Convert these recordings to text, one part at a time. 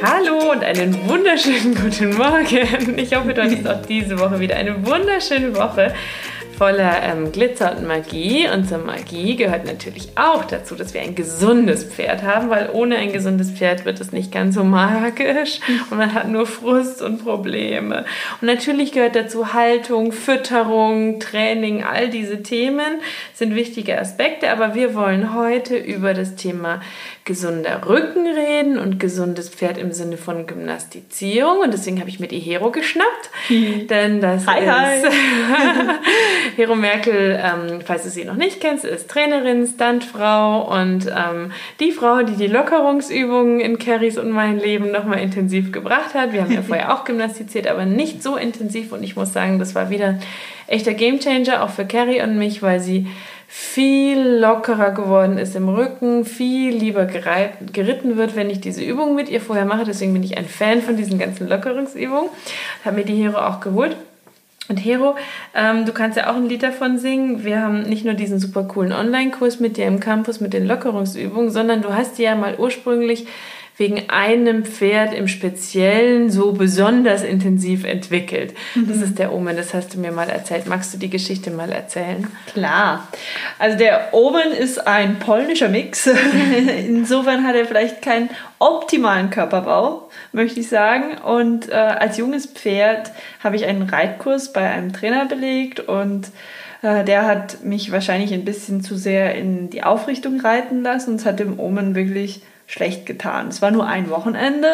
Hallo und einen wunderschönen guten Morgen. Ich hoffe, du hattest auch diese Woche wieder eine wunderschöne Woche voller ähm, Glitzer und Magie. Und zur Magie gehört natürlich auch dazu, dass wir ein gesundes Pferd haben, weil ohne ein gesundes Pferd wird es nicht ganz so magisch und man hat nur Frust und Probleme. Und natürlich gehört dazu Haltung, Fütterung, Training, all diese Themen sind wichtige Aspekte, aber wir wollen heute über das Thema gesunder Rücken reden und gesundes Pferd im Sinne von Gymnastizierung. Und deswegen habe ich mir die Hero geschnappt, denn das hi, ist hi. Hero Merkel, ähm, falls du sie noch nicht kennst, ist Trainerin, Stuntfrau und ähm, die Frau, die die Lockerungsübungen in Carries und mein Leben nochmal intensiv gebracht hat. Wir haben ja vorher auch gymnastiziert, aber nicht so intensiv und ich muss sagen, das war wieder echter Gamechanger auch für Carrie und mich, weil sie viel lockerer geworden ist im Rücken, viel lieber geritten wird, wenn ich diese Übungen mit ihr vorher mache. Deswegen bin ich ein Fan von diesen ganzen Lockerungsübungen. Habe mir die Hero auch geholt. Und Hero, ähm, du kannst ja auch ein Lied davon singen. Wir haben nicht nur diesen super coolen Online-Kurs mit dir im Campus mit den Lockerungsübungen, sondern du hast die ja mal ursprünglich wegen einem Pferd im Speziellen so besonders intensiv entwickelt. Das ist der Omen, das hast du mir mal erzählt. Magst du die Geschichte mal erzählen? Klar. Also der Omen ist ein polnischer Mix. Insofern hat er vielleicht keinen optimalen Körperbau, möchte ich sagen. Und äh, als junges Pferd habe ich einen Reitkurs bei einem Trainer belegt und äh, der hat mich wahrscheinlich ein bisschen zu sehr in die Aufrichtung reiten lassen und es hat dem Omen wirklich schlecht getan. Es war nur ein Wochenende,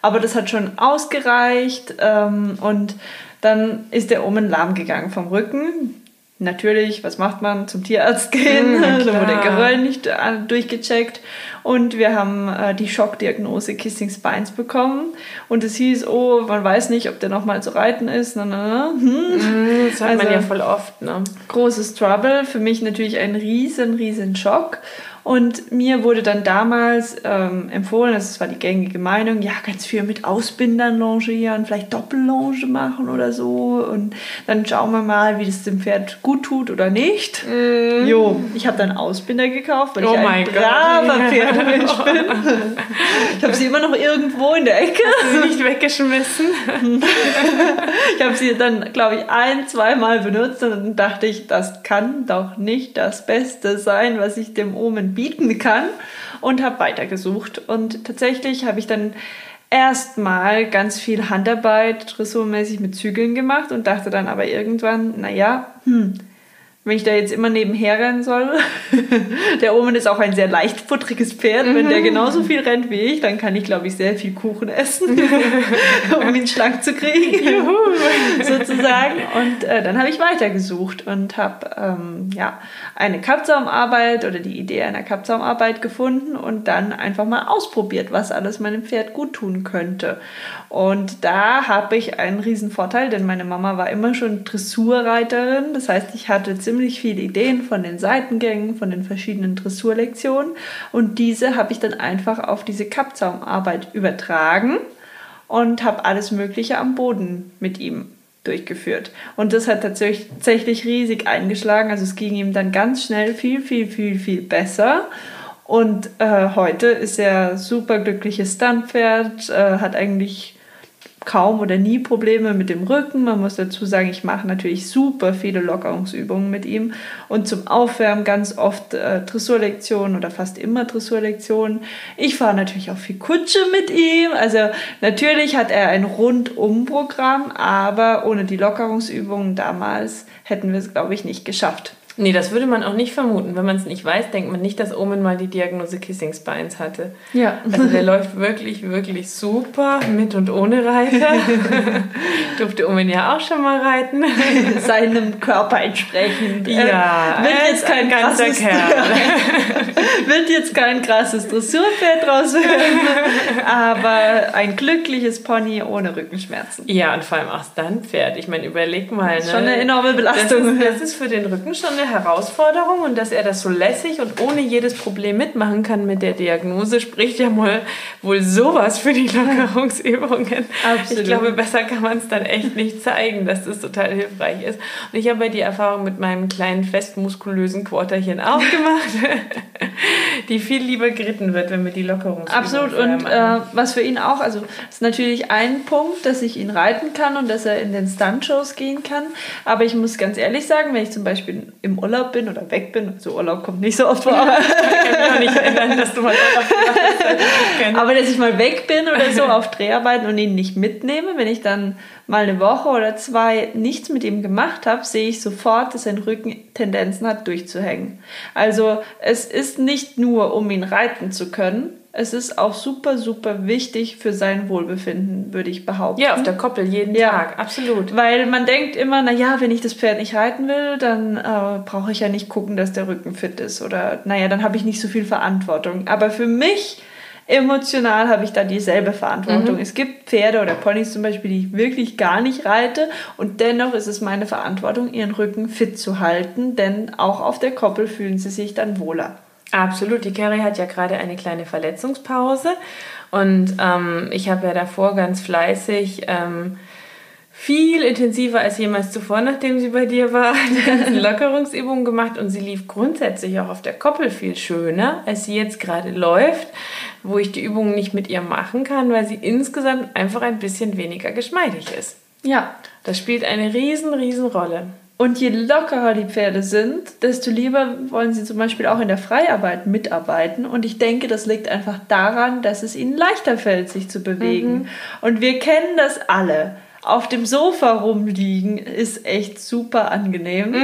aber das hat schon ausgereicht ähm, und dann ist der Omen lahm gegangen vom Rücken. Natürlich, was macht man? Zum Tierarzt gehen. Mm, da wurde. Geröll nicht äh, durchgecheckt. Und wir haben äh, die Schockdiagnose Kissing Spines bekommen. Und es hieß, oh, man weiß nicht, ob der nochmal zu reiten ist. Na, na, na. Hm. Das hat man Also- ja voll oft, ne? Großes Trouble. Für mich natürlich ein riesen, riesen Schock. Und mir wurde dann damals ähm, empfohlen, das war die gängige Meinung, ja, ganz viel mit Ausbindern longieren, vielleicht Doppellonge machen oder so. Und dann schauen wir mal, wie das dem Pferd gut tut oder nicht. Jo, ich habe dann Ausbinder gekauft, weil Oh ich ein braver Pferdemensch bin. Ich habe sie immer noch irgendwo in der Ecke. Sie nicht weggeschmissen. Ich habe sie dann, glaube ich, ein, zweimal benutzt und dann dachte ich, das kann doch nicht das Beste sein, was ich dem Omen bieten kann und habe weitergesucht. Und tatsächlich habe ich dann erstmal ganz viel Handarbeit, dressurmäßig mit Zügeln gemacht und dachte dann aber irgendwann, naja, hm, wenn ich da jetzt immer nebenher rennen soll. der Omen ist auch ein sehr leichtfutteriges Pferd. Wenn der genauso viel rennt wie ich, dann kann ich, glaube ich, sehr viel Kuchen essen, um ihn schlank zu kriegen, sozusagen. Und äh, dann habe ich weitergesucht und habe ähm, ja, eine Kappzaumarbeit oder die Idee einer Kappzaumarbeit gefunden und dann einfach mal ausprobiert, was alles meinem Pferd gut tun könnte. Und da habe ich einen riesen Vorteil, denn meine Mama war immer schon Dressurreiterin. Das heißt, ich hatte ziemlich viele Ideen von den Seitengängen, von den verschiedenen Dressurlektionen. Und diese habe ich dann einfach auf diese Kappzaumarbeit übertragen und habe alles Mögliche am Boden mit ihm durchgeführt. Und das hat tatsächlich riesig eingeschlagen. Also es ging ihm dann ganz schnell viel, viel, viel, viel besser. Und äh, heute ist er super glückliches Stuntpferd, äh, hat eigentlich kaum oder nie Probleme mit dem Rücken. Man muss dazu sagen, ich mache natürlich super viele Lockerungsübungen mit ihm und zum Aufwärmen ganz oft äh, Dressurlektionen oder fast immer Dressurlektionen. Ich fahre natürlich auch viel Kutsche mit ihm. Also natürlich hat er ein Rundum-Programm, aber ohne die Lockerungsübungen damals hätten wir es, glaube ich, nicht geschafft. Nee, das würde man auch nicht vermuten. Wenn man es nicht weiß, denkt man nicht, dass Omen mal die Diagnose Kissing Spines hatte. Ja. Also der läuft wirklich, wirklich super, mit und ohne Reiter. Durfte Omen ja auch schon mal reiten. Seinem Körper entsprechend. Äh, Ja, wird er jetzt ist kein ein ganzer krasses, Kerl. wird jetzt kein krasses Dressurpferd draus werden, aber ein glückliches Pony ohne Rückenschmerzen. Ja, und vor allem auch Stuntpferd. Ich meine, überleg mal. ne? schon eine enorme Belastung. Das ist, das ist für den Rücken schon eine Herausforderung und dass er das so lässig und ohne jedes Problem mitmachen kann mit der Diagnose, spricht ja mal wohl sowas für die Lockerungsübungen. Absolut. Ich glaube, besser kann man es dann echt nicht zeigen, dass das total hilfreich ist. Und ich habe ja die Erfahrung mit meinem kleinen, festmuskulösen Quarterchen auch gemacht, die viel lieber geritten wird, wenn wir die Lockerungsübungen Absolut. Und äh, was für ihn auch, also ist natürlich ein Punkt, dass ich ihn reiten kann und dass er in den Stunt-Shows gehen kann. Aber ich muss ganz ehrlich sagen, wenn ich zum Beispiel im Urlaub bin oder weg bin, also Urlaub kommt nicht so oft vor, aber, Ich kann mich auch nicht erinnern, dass du mal Urlaub gemacht hast. aber dass ich mal weg bin oder so auf Dreharbeiten und ihn nicht mitnehme, wenn ich dann mal eine Woche oder zwei nichts mit ihm gemacht habe, sehe ich sofort, dass sein Rücken Tendenzen hat, durchzuhängen. Also es ist nicht nur, um ihn reiten zu können, es ist auch super, super wichtig für sein Wohlbefinden, würde ich behaupten. Ja, auf der Koppel jeden Ja. Tag, absolut. Weil man denkt immer, na ja, wenn ich das Pferd nicht reiten will, dann äh, brauche ich ja nicht gucken, dass der Rücken fit ist. Oder naja, dann habe ich nicht so viel Verantwortung. Aber für mich emotional habe ich da dieselbe Verantwortung. Es gibt Pferde oder Ponys zum Beispiel, die ich wirklich gar nicht reite. Und dennoch ist es meine Verantwortung, ihren Rücken fit zu halten. Denn auch auf der Koppel fühlen sie sich dann wohler. Absolut. Die Carrie hat ja gerade eine kleine Verletzungspause und ähm, ich habe ja davor ganz fleißig ähm, viel intensiver als jemals zuvor, nachdem sie bei dir war, die ganzen Lockerungsübungen gemacht und sie lief grundsätzlich auch auf der Koppel viel schöner, als sie jetzt gerade läuft, wo ich die Übungen nicht mit ihr machen kann, weil sie insgesamt einfach ein bisschen weniger geschmeidig ist. Ja, Das spielt eine riesen, riesen Rolle. Und je lockerer die Pferde sind, desto lieber wollen sie zum Beispiel auch in der Freiarbeit mitarbeiten. Und ich denke, das liegt einfach daran, dass es ihnen leichter fällt, sich zu bewegen. Und wir kennen das alle. Auf dem Sofa rumliegen ist echt super angenehm.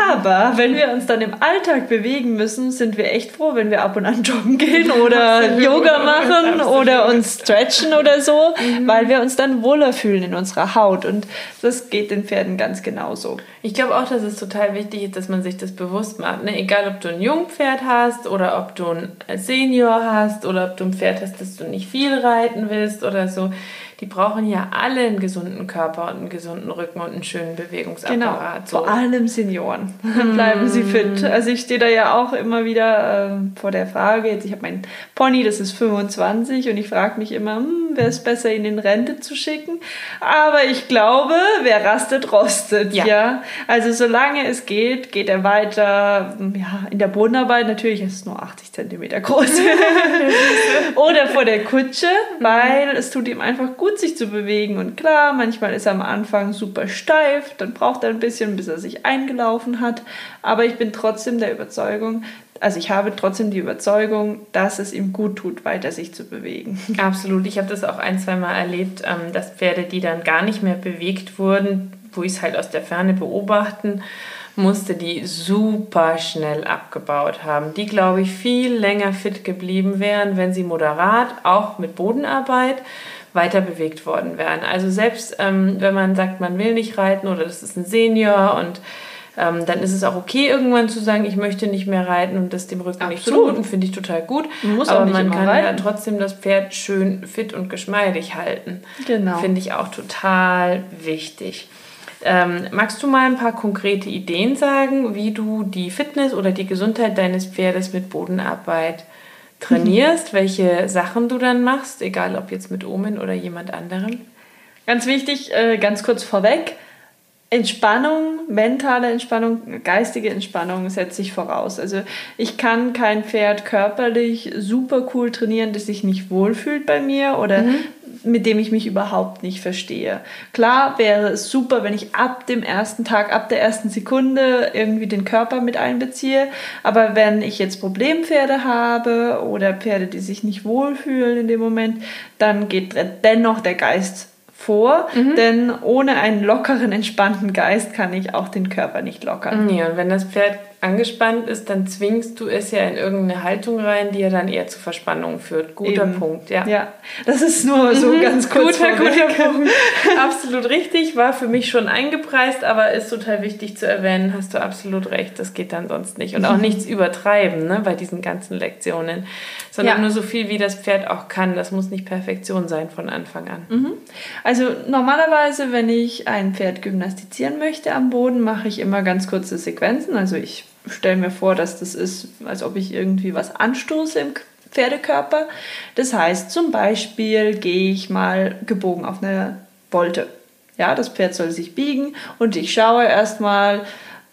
Aber wenn wir uns dann im Alltag bewegen müssen, sind wir echt froh, wenn wir ab und an joggen gehen oder. Yoga machen oder uns stretchen oder so, weil wir uns dann wohler fühlen in unserer Haut. Und das geht den Pferden ganz genauso. Ich glaube auch, dass es total wichtig ist, dass man sich das bewusst macht. Ne? Egal, ob du ein Jungpferd hast oder ob du ein Senior hast oder ob du ein Pferd hast, das du nicht viel reiten willst oder so. Die brauchen ja alle einen gesunden Körper und einen gesunden Rücken und einen schönen Genau, Bewegungsapparat. vor allem Senioren. Bleiben sie fit. Also ich stehe da ja auch immer wieder ähm, vor der Frage, jetzt ich habe meinen Pony, das ist 25 und ich frage mich immer, hm, wäre es besser, ihn in Rente zu schicken? Aber ich glaube, wer rastet, rostet. Ja. Ja. Also solange es geht, geht er weiter. Ja, in der Bodenarbeit natürlich, es ist nur 80 Zentimeter groß. Oder vor der Kutsche, weil es tut ihm einfach gut, sich zu bewegen. Und klar, manchmal ist er am Anfang super steif, dann braucht er ein bisschen, bis er sich eingelaufen hat. Aber ich bin trotzdem der Überzeugung, also ich habe trotzdem die Überzeugung, dass es ihm gut tut, weiter sich zu bewegen. Absolut. Ich habe das auch ein, zwei Mal erlebt, ähm, dass Pferde, die dann gar nicht mehr bewegt wurden, wo ich es halt aus der Ferne beobachten musste, die super schnell abgebaut haben. Die, glaube ich, viel länger fit geblieben wären, wenn sie moderat, auch mit Bodenarbeit, weiter bewegt worden wären. Also selbst ähm, wenn man sagt, man will nicht reiten oder das ist ein Senior und ähm, dann ist es auch okay, irgendwann zu sagen, ich möchte nicht mehr reiten und das dem Rücken nicht Absolut. zumuten, finde ich total gut. Man muss Aber auch nicht man kann ja reiten. trotzdem das Pferd schön fit und geschmeidig halten. Genau. Finde ich auch total wichtig. Ähm, magst du mal ein paar konkrete Ideen sagen, wie du die Fitness oder die Gesundheit deines Pferdes mit Bodenarbeit trainierst, welche Sachen du dann machst, egal ob jetzt mit Omen oder jemand anderem? Ganz wichtig, äh, ganz kurz vorweg. Entspannung, mentale Entspannung, geistige Entspannung setze ich voraus. Also ich kann kein Pferd körperlich super cool trainieren, das sich nicht wohlfühlt bei mir oder mit dem ich mich überhaupt nicht verstehe. Klar wäre es super, wenn ich ab dem ersten Tag, ab der ersten Sekunde irgendwie den Körper mit einbeziehe. Aber wenn ich jetzt Problempferde habe oder Pferde, die sich nicht wohlfühlen in dem Moment, dann geht dennoch der Geist vor, denn ohne einen lockeren, entspannten Geist kann ich auch den Körper nicht lockern. Nee, und wenn das Pferd angespannt ist, dann zwingst du es ja in irgendeine Haltung rein, die ja dann eher zu Verspannungen führt. Guter Eben. Punkt, ja. Ja, das ist nur so ganz kurz Guter, guter Punkt. absolut richtig, war für mich schon eingepreist, aber ist total wichtig zu erwähnen, hast du absolut recht, das geht dann sonst nicht. Und auch nichts übertreiben ne, bei diesen ganzen Lektionen, sondern Ja. nur so viel, wie das Pferd auch kann. Das muss nicht Perfektion sein von Anfang an. Also normalerweise, wenn ich ein Pferd gymnastizieren möchte am Boden, mache ich immer ganz kurze Sequenzen. Also ich stelle mir vor, dass das ist, als ob ich irgendwie was anstoße im Pferdekörper. Das heißt, zum Beispiel gehe ich mal gebogen auf eine Wolte. Ja, das Pferd soll sich biegen und ich schaue erstmal,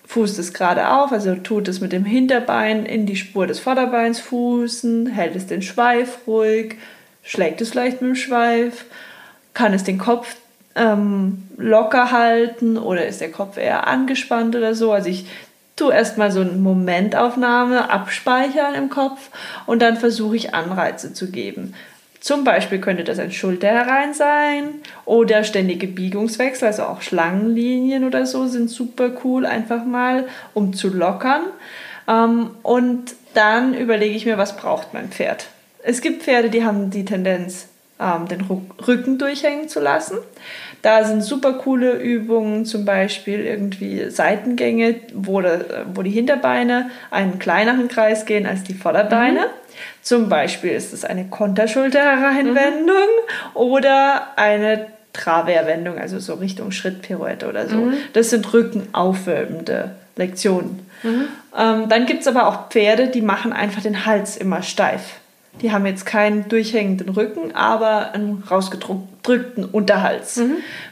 fußt es gerade auf, also tut es mit dem Hinterbein in die Spur des Vorderbeins fußen, hält es den Schweif ruhig, schlägt es leicht mit dem Schweif, kann es den Kopf ähm, locker halten oder ist der Kopf eher angespannt oder so. Also ich tue erstmal so eine Momentaufnahme abspeichern im Kopf und dann versuche ich Anreize zu geben. Zum Beispiel könnte das ein Schulter herein sein oder ständige Biegungswechsel, also auch Schlangenlinien oder so sind super cool, einfach mal, um zu lockern. Ähm, und dann überlege ich mir, was braucht mein Pferd. Es gibt Pferde, die haben die Tendenz, ähm, den Rücken durchhängen zu lassen. Da sind super coole Übungen, zum Beispiel irgendwie Seitengänge, wo, der, wo die Hinterbeine einen kleineren Kreis gehen als die Vorderbeine. Zum Beispiel ist es eine Konterschulter-Hereinwendung oder eine Traverwendung, also so Richtung Schrittpirouette oder so. Das sind rückenaufwölbende Lektionen. Ähm, dann gibt es aber auch Pferde, die machen einfach den Hals immer steif. Die haben jetzt keinen durchhängenden Rücken, aber einen rausgedrückten Unterhals.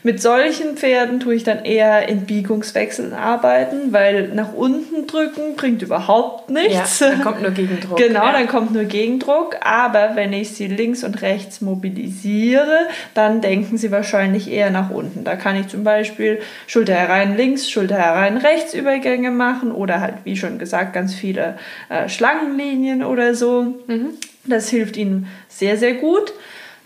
Mit solchen Pferden tue ich dann eher in Biegungswechseln arbeiten, weil nach unten drücken bringt überhaupt nichts. Ja, dann kommt nur Gegendruck. Genau, ja. dann kommt nur Gegendruck. Aber wenn ich sie links und rechts mobilisiere, dann denken sie wahrscheinlich eher nach unten. Da kann ich zum Beispiel Schulter herein links, Schulter herein rechts Übergänge machen oder halt, wie schon gesagt, ganz viele äh, Schlangenlinien oder so. Das hilft ihnen sehr, sehr gut.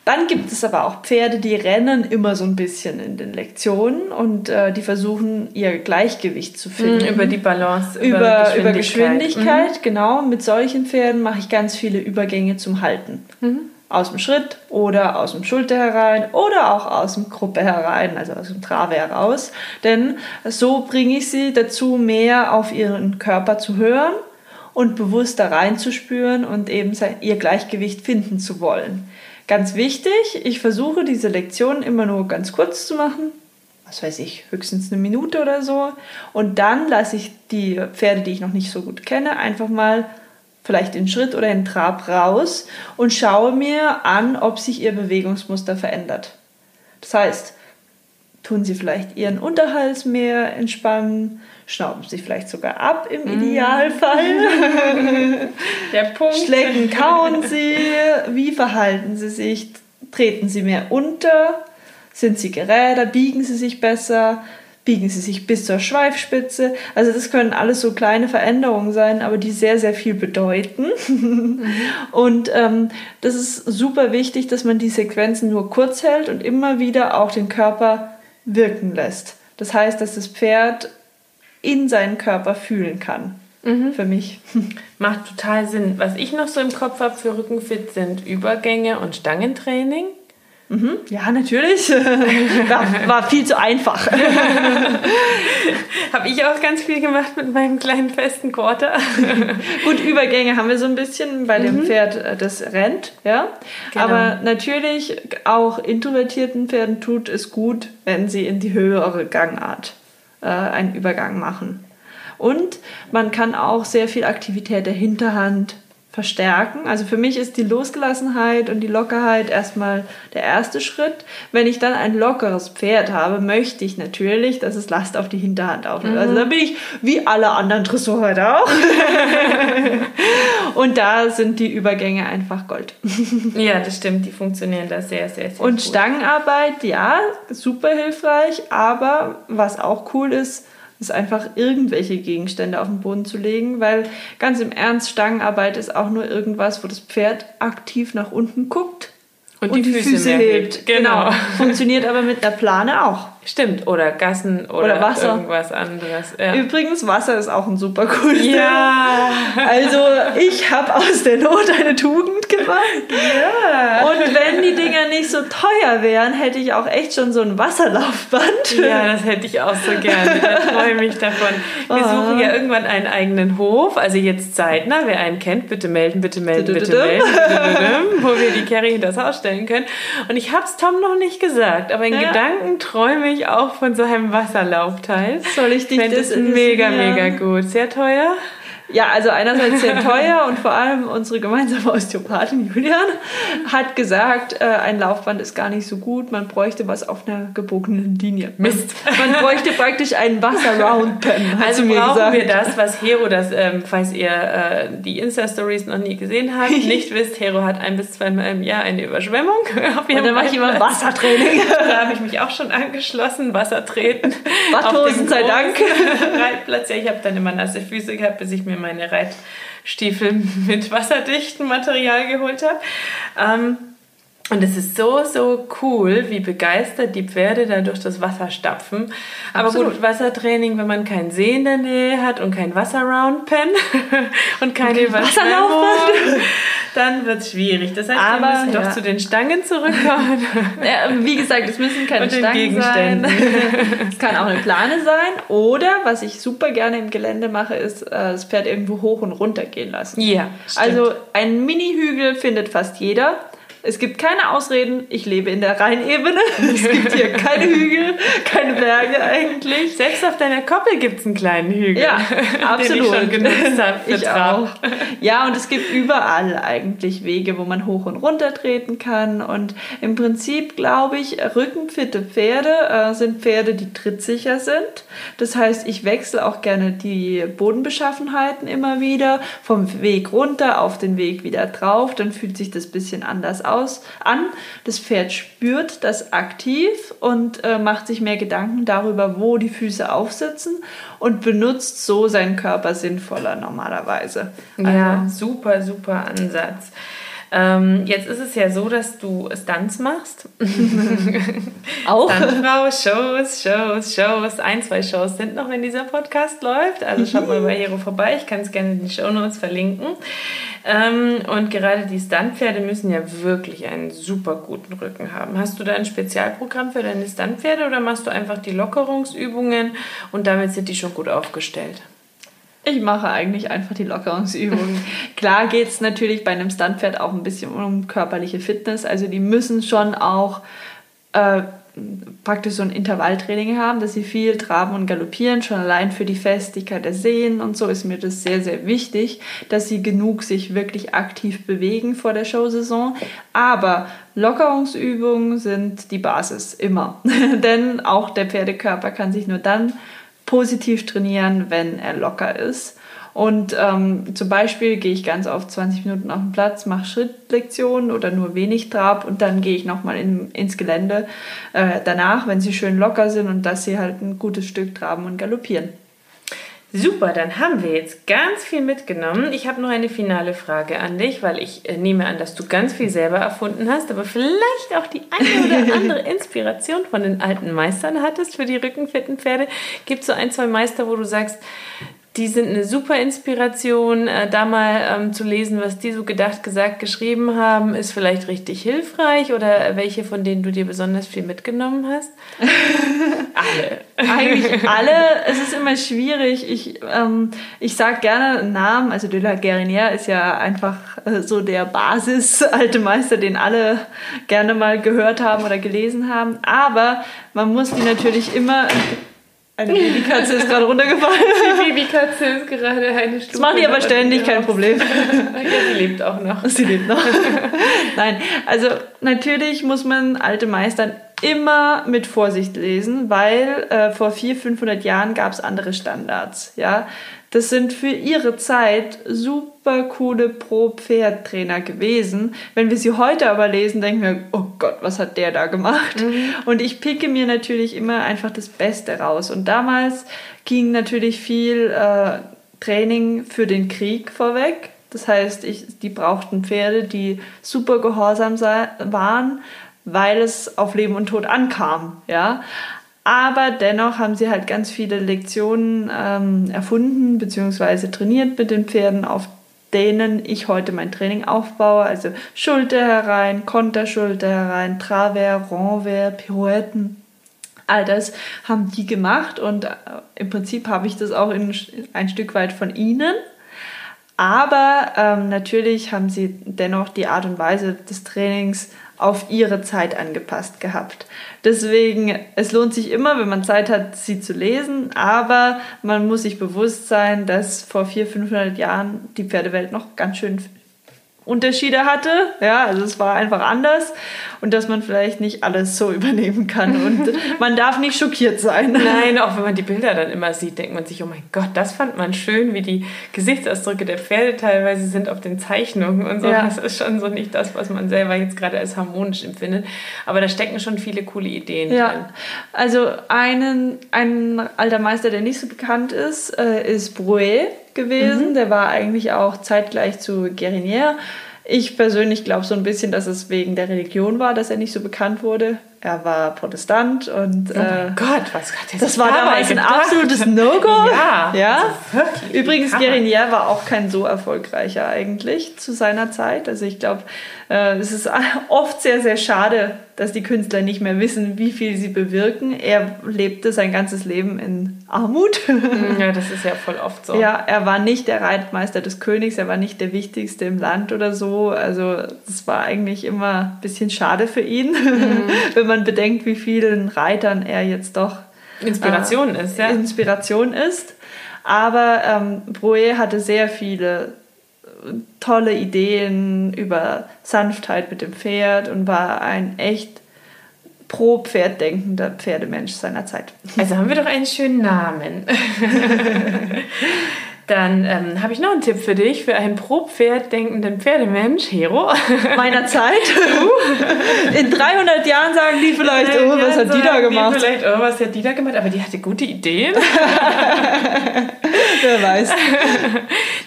Dann gibt es aber auch Pferde, die rennen immer so ein bisschen in den Lektionen und äh, die versuchen, ihr Gleichgewicht zu finden Mhm, über die Balance, über, über Geschwindigkeit. Geschwindigkeit. genau. Mit solchen Pferden mache ich ganz viele Übergänge zum Halten. Aus dem Schritt oder aus dem Schulter herein oder auch aus dem Gruppe herein, also aus dem Trave heraus. Denn so bringe ich sie dazu, mehr auf ihren Körper zu hören und bewusster reinzuspüren und eben ihr Gleichgewicht finden zu wollen. Ganz wichtig, ich versuche diese Lektion immer nur ganz kurz zu machen, was weiß ich, höchstens eine Minute oder so. Und dann lasse ich die Pferde, die ich noch nicht so gut kenne, einfach mal vielleicht in Schritt oder in Trab raus und schaue mir an, ob sich ihr Bewegungsmuster verändert. Das heißt, tun sie vielleicht ihren Unterhals mehr entspannen, schnauben sie vielleicht sogar ab im Idealfall. Der Punkt. Schlecken, kauen sie? Wie verhalten sie sich? Treten sie mehr unter? Sind sie geräder? Biegen sie sich besser? Biegen sie sich bis zur Schweifspitze? Also das können alles so kleine Veränderungen sein, aber die sehr, sehr viel bedeuten. Und ähm, das ist super wichtig, dass man die Sequenzen nur kurz hält und immer wieder auch den Körper wirken lässt. Das heißt, dass das Pferd in seinen Körper fühlen kann. Für mich. Macht total Sinn. Was ich noch so im Kopf habe für Rückenfit sind Übergänge und Stangentraining. Ja, natürlich. war, war viel zu einfach. Habe ich auch ganz viel gemacht mit meinem kleinen festen Quarter. Gut, Übergänge haben wir so ein bisschen bei dem Pferd, äh, das rennt, ja. Genau. Aber natürlich auch introvertierten Pferden tut es gut, wenn sie in die höhere Gangart äh, einen Übergang machen. Und man kann auch sehr viel Aktivität der Hinterhand verstärken. Also für mich ist die Losgelassenheit und die Lockerheit erstmal der erste Schritt. Wenn ich dann ein lockeres Pferd habe, möchte ich natürlich, dass es Last auf die Hinterhand aufnimmt. Also da bin ich wie alle anderen Dressurreiter auch. und da sind die Übergänge einfach Gold. ja, das stimmt. Die funktionieren da sehr, sehr, sehr Und gut. Stangenarbeit, ja, super hilfreich, aber was auch cool ist, ist einfach irgendwelche Gegenstände auf den Boden zu legen, weil ganz im Ernst, Stangenarbeit ist auch nur irgendwas, wo das Pferd aktiv nach unten guckt Und und die die, Füße Füße, hebt. hebt, genau. Funktioniert aber mit einer Plane auch. Stimmt, oder Gassen oder, Oder Wasser. irgendwas anderes. Ja. Übrigens, Wasser ist auch ein super cooles ja. Also ich habe aus der Not eine Tugend gemacht. ja. Und wenn die Dinger nicht so teuer wären, hätte ich auch echt schon so ein Wasserlaufband. Ja, das hätte ich auch so gerne. Da freue ich mich davon. Wir Ah. suchen ja irgendwann einen eigenen Hof. Also jetzt zeitnah. Wer einen kennt, bitte melden, bitte melden, bitte melden. Wo wir die Carrie hinter das Haus stellen können. Und ich habe es Tom noch nicht gesagt, aber in. Gedanken träume ich auch von so einem Wasserlaufteil. Soll ich dich Fände es mega, desinfizieren? mega gut. Sehr teuer. Ja, also einerseits sehr teuer und vor allem unsere gemeinsame Osteopathin Julian hat gesagt, äh, ein Laufband ist gar nicht so gut, man bräuchte was auf einer gebogenen Linie. Mist. Man bräuchte praktisch einen Wasser-Round-Pen, Also brauchen gesagt. wir das, was Hero, das, ähm, falls ihr äh, die Insta-Stories noch nie gesehen habt, nicht wisst, Hero hat ein bis zweimal im Jahr eine Überschwemmung. Und dann mache ich immer. Wassertraining. Da habe ich mich auch schon angeschlossen, Wasser treten. Watthosen sei Dank. Reitplatz. Ja, ich habe dann immer nasse Füße gehabt, bis ich mir meine Reitstiefel mit wasserdichtem Material geholt habe. Ähm, und es ist so, so cool, wie begeistert die Pferde da durch das Wasser stapfen. Aber Absolut. gut, Wassertraining, wenn man keinen See in der Nähe hat und kein Wasserround-Pen und keine Wasserlaufband. dann wird es schwierig. Das heißt, Aber, wir müssen ja. doch zu den Stangen zurückkommen. Ja, wie gesagt, es müssen keine Und Stangen sein. Es kann auch eine Plane sein. Oder, was ich super gerne im Gelände mache, ist äh, das Pferd irgendwo hoch und runter gehen lassen. Ja, Also ein Mini-Hügel findet fast jeder. Es gibt keine Ausreden, ich lebe in der Rheinebene. Es gibt hier keine Hügel, keine Berge eigentlich. Selbst auf deiner Koppel gibt es einen kleinen Hügel, Ja, absolut. den ich schon genutzt habe für Ich auch. Ja, und es gibt überall eigentlich Wege, wo man hoch und runter treten kann. Und im Prinzip glaube ich, rückenfitte Pferde äh, sind Pferde, die trittsicher sind. Das heißt, ich wechsle auch gerne die Bodenbeschaffenheiten immer wieder vom Weg runter auf den Weg wieder drauf. Dann fühlt sich das bisschen anders aus an. Das Pferd spürt das aktiv und äh, macht sich mehr Gedanken darüber, wo die Füße aufsitzen und benutzt so seinen Körper sinnvoller normalerweise. Ja, Also, super, super Ansatz. Ähm, jetzt ist es ja so, dass du Stunts machst. auch. Stuntfrau, Shows, Shows, Shows. Ein, zwei Shows sind noch, wenn dieser Podcast läuft. Also schaut mal bei Hero vorbei. Ich kann es gerne in die Shownotes verlinken. Ähm, und gerade die Stuntpferde müssen ja wirklich einen super guten Rücken haben. Hast du da ein Spezialprogramm für deine Stuntpferde oder machst du einfach die Lockerungsübungen und damit sind die schon gut aufgestellt? Ich mache eigentlich einfach die Lockerungsübungen. Klar geht es natürlich bei einem Stuntpferd auch ein bisschen um körperliche Fitness. Also die müssen schon auch äh, praktisch so ein Intervalltraining haben, dass sie viel traben und galoppieren. Schon allein für die Festigkeit der Sehnen und so ist mir das sehr, sehr wichtig, dass sie genug sich wirklich aktiv bewegen vor der Showsaison. Aber Lockerungsübungen sind die Basis immer. Denn auch der Pferdekörper kann sich nur dann positiv trainieren, wenn er locker ist. Und ähm, zum Beispiel gehe ich ganz oft 20 Minuten auf den Platz, mache Schrittlektionen oder nur wenig Trab und dann gehe ich nochmal in, ins Gelände äh, danach, wenn sie schön locker sind und dass sie halt ein gutes Stück traben und galoppieren. Super, dann haben wir jetzt ganz viel mitgenommen. Ich habe noch eine finale Frage an dich, weil ich äh, nehme an, dass du ganz viel selber erfunden hast, aber vielleicht auch die eine oder andere Inspiration von den alten Meistern hattest für die rückenfitten Pferde. Gibt es so ein, zwei Meister, wo du sagst, die sind eine super Inspiration, äh, da mal ähm, zu lesen, was die so gedacht, gesagt, geschrieben haben, ist vielleicht richtig hilfreich oder welche von denen du dir besonders viel mitgenommen hast? Alle. Eigentlich alle. Es ist immer schwierig. Ich, ähm, ich sage gerne einen Namen. Also de la Guerinière ist ja einfach äh, so der Basis alte Meister, den alle gerne mal gehört haben oder gelesen haben. Aber man muss die natürlich immer. Eine Babykatze ist gerade runtergefallen. Die Babykatze ist gerade eine Stufe. Das machen die aber ständig, kein Problem. Ja, sie lebt auch noch. Sie lebt noch. Nein, also natürlich muss man alte Meistern immer mit Vorsicht lesen, weil äh, vor 400, 500 Jahren gab es andere Standards. Ja, das sind für ihre Zeit super coole Pro-Pferd-Trainer gewesen. Wenn wir sie heute aber lesen, denken wir, oh Gott, was hat der da gemacht? Und ich picke mir natürlich immer einfach das Beste raus. Und damals ging natürlich viel äh, Training für den Krieg vorweg. Das heißt, ich, die brauchten Pferde, die super gehorsam waren, weil es auf Leben und Tod ankam. Ja? Aber dennoch haben sie halt ganz viele Lektionen ähm, erfunden bzw. trainiert mit den Pferden, auf denen ich heute mein Training aufbaue. Also Schulter herein, Konterschulter herein, Travers, Renvers, Pirouetten. All das haben die gemacht und äh, im Prinzip habe ich das auch in, ein Stück weit von ihnen. Aber ähm, natürlich haben sie dennoch die Art und Weise des Trainings auf ihre Zeit angepasst gehabt. Deswegen, es lohnt sich immer, wenn man Zeit hat, sie zu lesen, aber man muss sich bewusst sein, dass vor 400, 500 Jahren die Pferdewelt noch ganz schön Unterschiede hatte. Ja, also es war einfach anders und dass man vielleicht nicht alles so übernehmen kann und man darf nicht schockiert sein. Nein, auch wenn man die Bilder dann immer sieht, denkt man sich, oh mein Gott, das fand man schön, wie die Gesichtsausdrücke der Pferde teilweise sind auf den Zeichnungen und so. Ja. Das ist schon so nicht das, was man selber jetzt gerade als harmonisch empfindet. Aber da stecken schon viele coole Ideen ja. drin. Also einen, ein alter Meister, der nicht so bekannt ist, äh, ist Brouet gewesen. Mhm. Der war eigentlich auch zeitgleich zu Guérinière. Ich persönlich glaube so ein bisschen, dass es wegen der Religion war, dass er nicht so bekannt wurde. Er war Protestant und. Oh äh, Gott, was hat das Das war damals ein absolutes No-Go. ja. ja. Also Übrigens, Guérinière war auch kein so erfolgreicher eigentlich zu seiner Zeit. Also ich glaube, äh, es ist oft sehr, sehr schade, dass die Künstler nicht mehr wissen, wie viel sie bewirken. Er lebte sein ganzes Leben in Armut. Ja, das ist ja voll oft so. Ja, er war nicht der Reitmeister des Königs, er war nicht der Wichtigste im Land oder so. Also es war eigentlich immer ein bisschen schade für ihn, mhm. wenn man bedenkt, wie vielen Reitern er jetzt doch Inspiration äh, ist. Ja. Inspiration ist. Aber ähm, Brouet hatte sehr viele tolle Ideen über Sanftheit mit dem Pferd und war ein echt pro Pferd denkender Pferdemensch seiner Zeit. Also haben wir doch einen schönen Namen. Dann ähm, habe ich noch einen Tipp für dich, für einen pro Pferd denkenden Pferdemensch, Hero. Meiner Zeit. In 300 Jahren sagen die vielleicht, oh, was hat die da gemacht? Die vielleicht, oh, was hat die da gemacht? Aber die hatte gute Ideen. Wer weiß.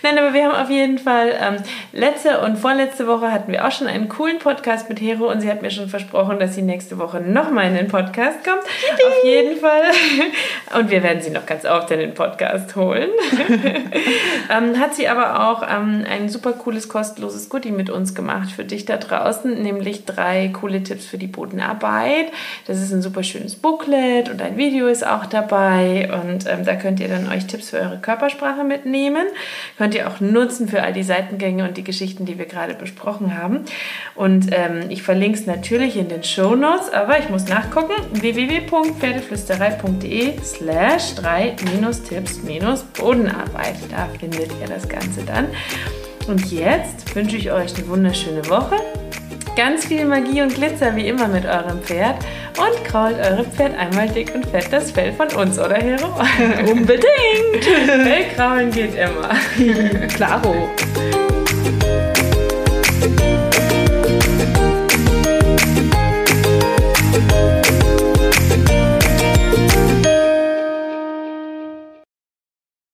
Nein, aber wir haben auf jeden Fall, ähm, letzte und vorletzte Woche hatten wir auch schon einen coolen Podcast mit Hero und sie hat mir schon versprochen, dass sie nächste Woche nochmal in den Podcast kommt. Yippie. Auf jeden Fall. Und wir werden sie noch ganz oft in den Podcast holen. ähm, hat sie aber auch ähm, ein super cooles, kostenloses Goodie mit uns gemacht für dich da draußen, nämlich drei coole Tipps für die Bodenarbeit. Das ist ein super schönes Booklet und ein Video ist auch dabei und ähm, da könnt ihr dann euch Tipps für eure Körpersprache mitnehmen. Könnt ihr auch nutzen für all die Seitengänge und die Geschichten, die wir gerade besprochen haben. Und ähm, ich verlinke es natürlich in den Show Notes, aber ich muss nachgucken www.pferdeflüsterei.de slash 3-Tipps-Bodenarbeit. Da findet ihr das Ganze dann. Und jetzt wünsche ich euch eine wunderschöne Woche. Ganz viel Magie und Glitzer wie immer mit eurem Pferd und krault eurem Pferd einmal dick und fett das Fell von uns, oder Hero? Unbedingt! Fellkraulen geht immer. Klaro.